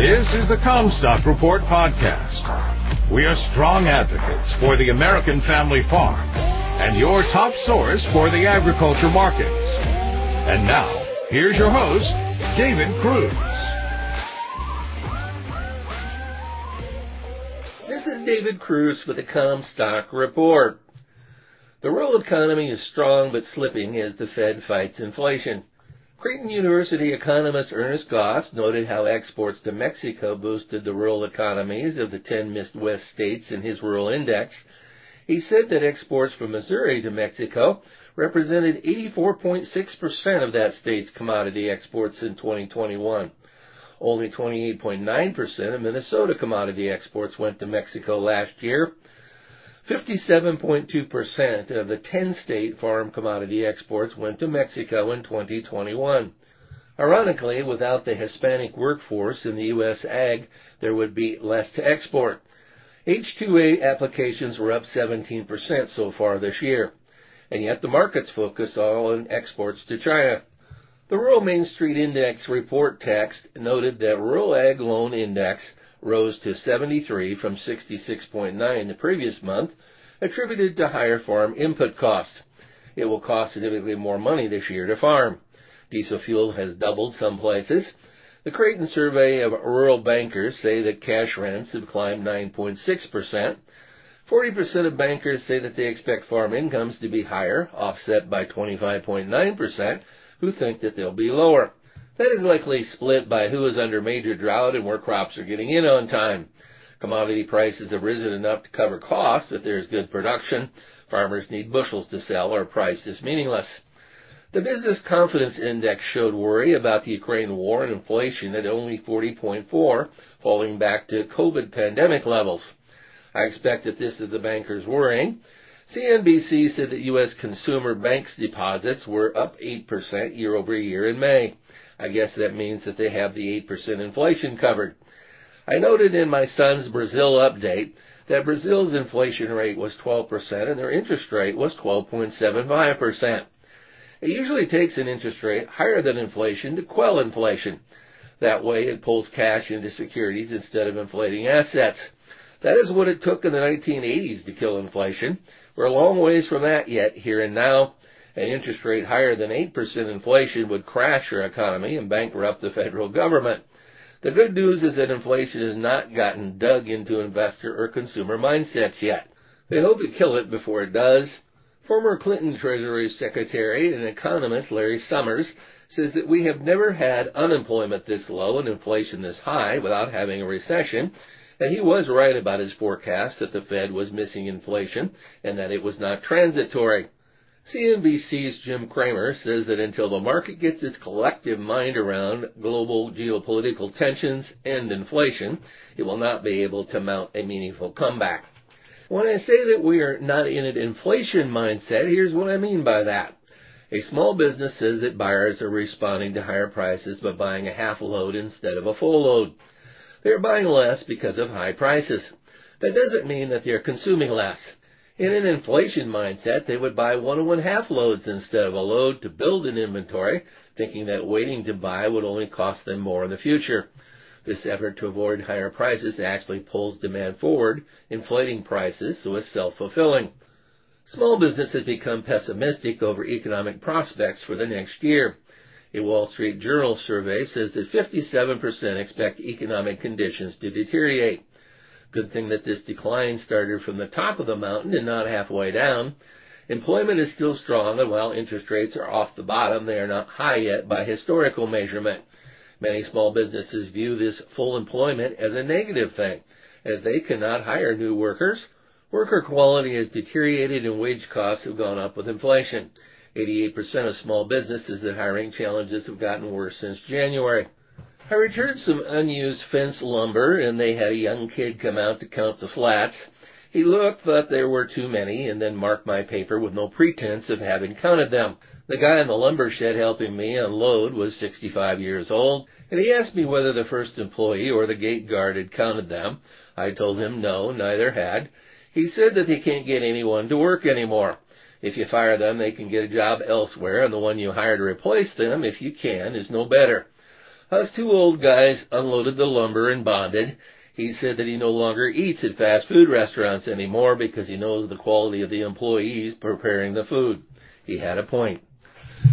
This is the Commstock Report podcast. We are strong advocates for the American family farm and your top source for the agriculture markets. And now, here's your host, David Kruse. This is David Kruse with the Commstock Report. The world economy is strong but slipping as the Fed fights inflation. Creighton University economist Ernest Goss noted how exports to Mexico boosted the rural economies of the 10 Midwest states in his rural index. He said that exports from Missouri to Mexico represented 84.6% of that state's commodity exports in 2021. Only 28.9% of Minnesota commodity exports went to Mexico last year. 57.2% of the 10 state farm commodity exports went to Mexico in 2021. Ironically, without the Hispanic workforce in the U.S. ag, there would be less to export. H2A applications were up 17% so far this year, and yet the market's focus all on exports to China. The Rural Main Street Index report text noted that Rural Ag Loan Index rose to 73 from 66.9 the previous month, attributed to higher farm input costs. It will cost significantly more money this year to farm. Diesel fuel has doubled some places. The Creighton survey of rural bankers say that cash rents have climbed 9.6%. 40% of bankers say that they expect farm incomes to be higher, offset by 25.9% who think that they'll be lower. That is likely split by who is under major drought and where crops are getting in on time. Commodity prices have risen enough to cover costs if there is good production. Farmers need bushels to sell or price is meaningless. The Business Confidence Index showed worry about the Ukraine war and inflation at only 40.4, falling back to COVID pandemic levels. I expect that this is the bankers worrying. CNBC said that U.S. consumer banks deposits were up 8% year over year in May. I guess that means that they have the 8% inflation covered. I noted in my son's Brazil update that Brazil's inflation rate was 12% and their interest rate was 12.75%. It usually takes an interest rate higher than inflation to quell inflation. That way it pulls cash into securities instead of inflating assets. That is what it took in the 1980s to kill inflation. We're a long ways from that yet, here and now an interest rate higher than 8% inflation would crash our economy and bankrupt the federal government. The good news is that inflation has not gotten dug into investor or consumer mindsets yet. They hope to kill it before it does. Former Clinton Treasury Secretary and economist Larry Summers says that we have never had unemployment this low and inflation this high without having a recession, he was right about his forecast that the Fed was missing inflation and that it was not transitory. CNBC's Jim Cramer says that until the market gets its collective mind around global geopolitical tensions and inflation, it will not be able to mount a meaningful comeback. When I say that we are not in an inflation mindset, here's what I mean by that. A small business says that buyers are responding to higher prices by buying a half load instead of a full load. They are buying less because of high prices. That doesn't mean that they are consuming less. In an inflation mindset, they would buy one and one half loads instead of a load to build an inventory, thinking that waiting to buy would only cost them more in the future. This effort to avoid higher prices actually pulls demand forward, inflating prices so it's self-fulfilling. Small businesses become pessimistic over economic prospects for the next year. A Wall Street Journal survey says that 57% expect economic conditions to deteriorate. Good thing that this decline started from the top of the mountain and not halfway down. Employment is still strong, and while interest rates are off the bottom, they are not high yet by historical measurement. Many small businesses view this full employment as a negative thing, as they cannot hire new workers. Worker quality has deteriorated and wage costs have gone up with inflation. 88% of small businesses that hiring challenges have gotten worse since January. I returned some unused fence lumber and they had a young kid come out to count the slats. He looked, thought there were too many, and then marked my paper with no pretense of having counted them. The guy in the lumber shed helping me unload was 65 years old, and he asked me whether the first employee or the gate guard had counted them. I told him no, neither had. He said that they can't get anyone to work anymore. If you fire them, they can get a job elsewhere, and the one you hire to replace them, if you can, is no better. Us two old guys unloaded the lumber and bonded. He said that he no longer eats at fast food restaurants anymore because he knows the quality of the employees preparing the food. He had a point.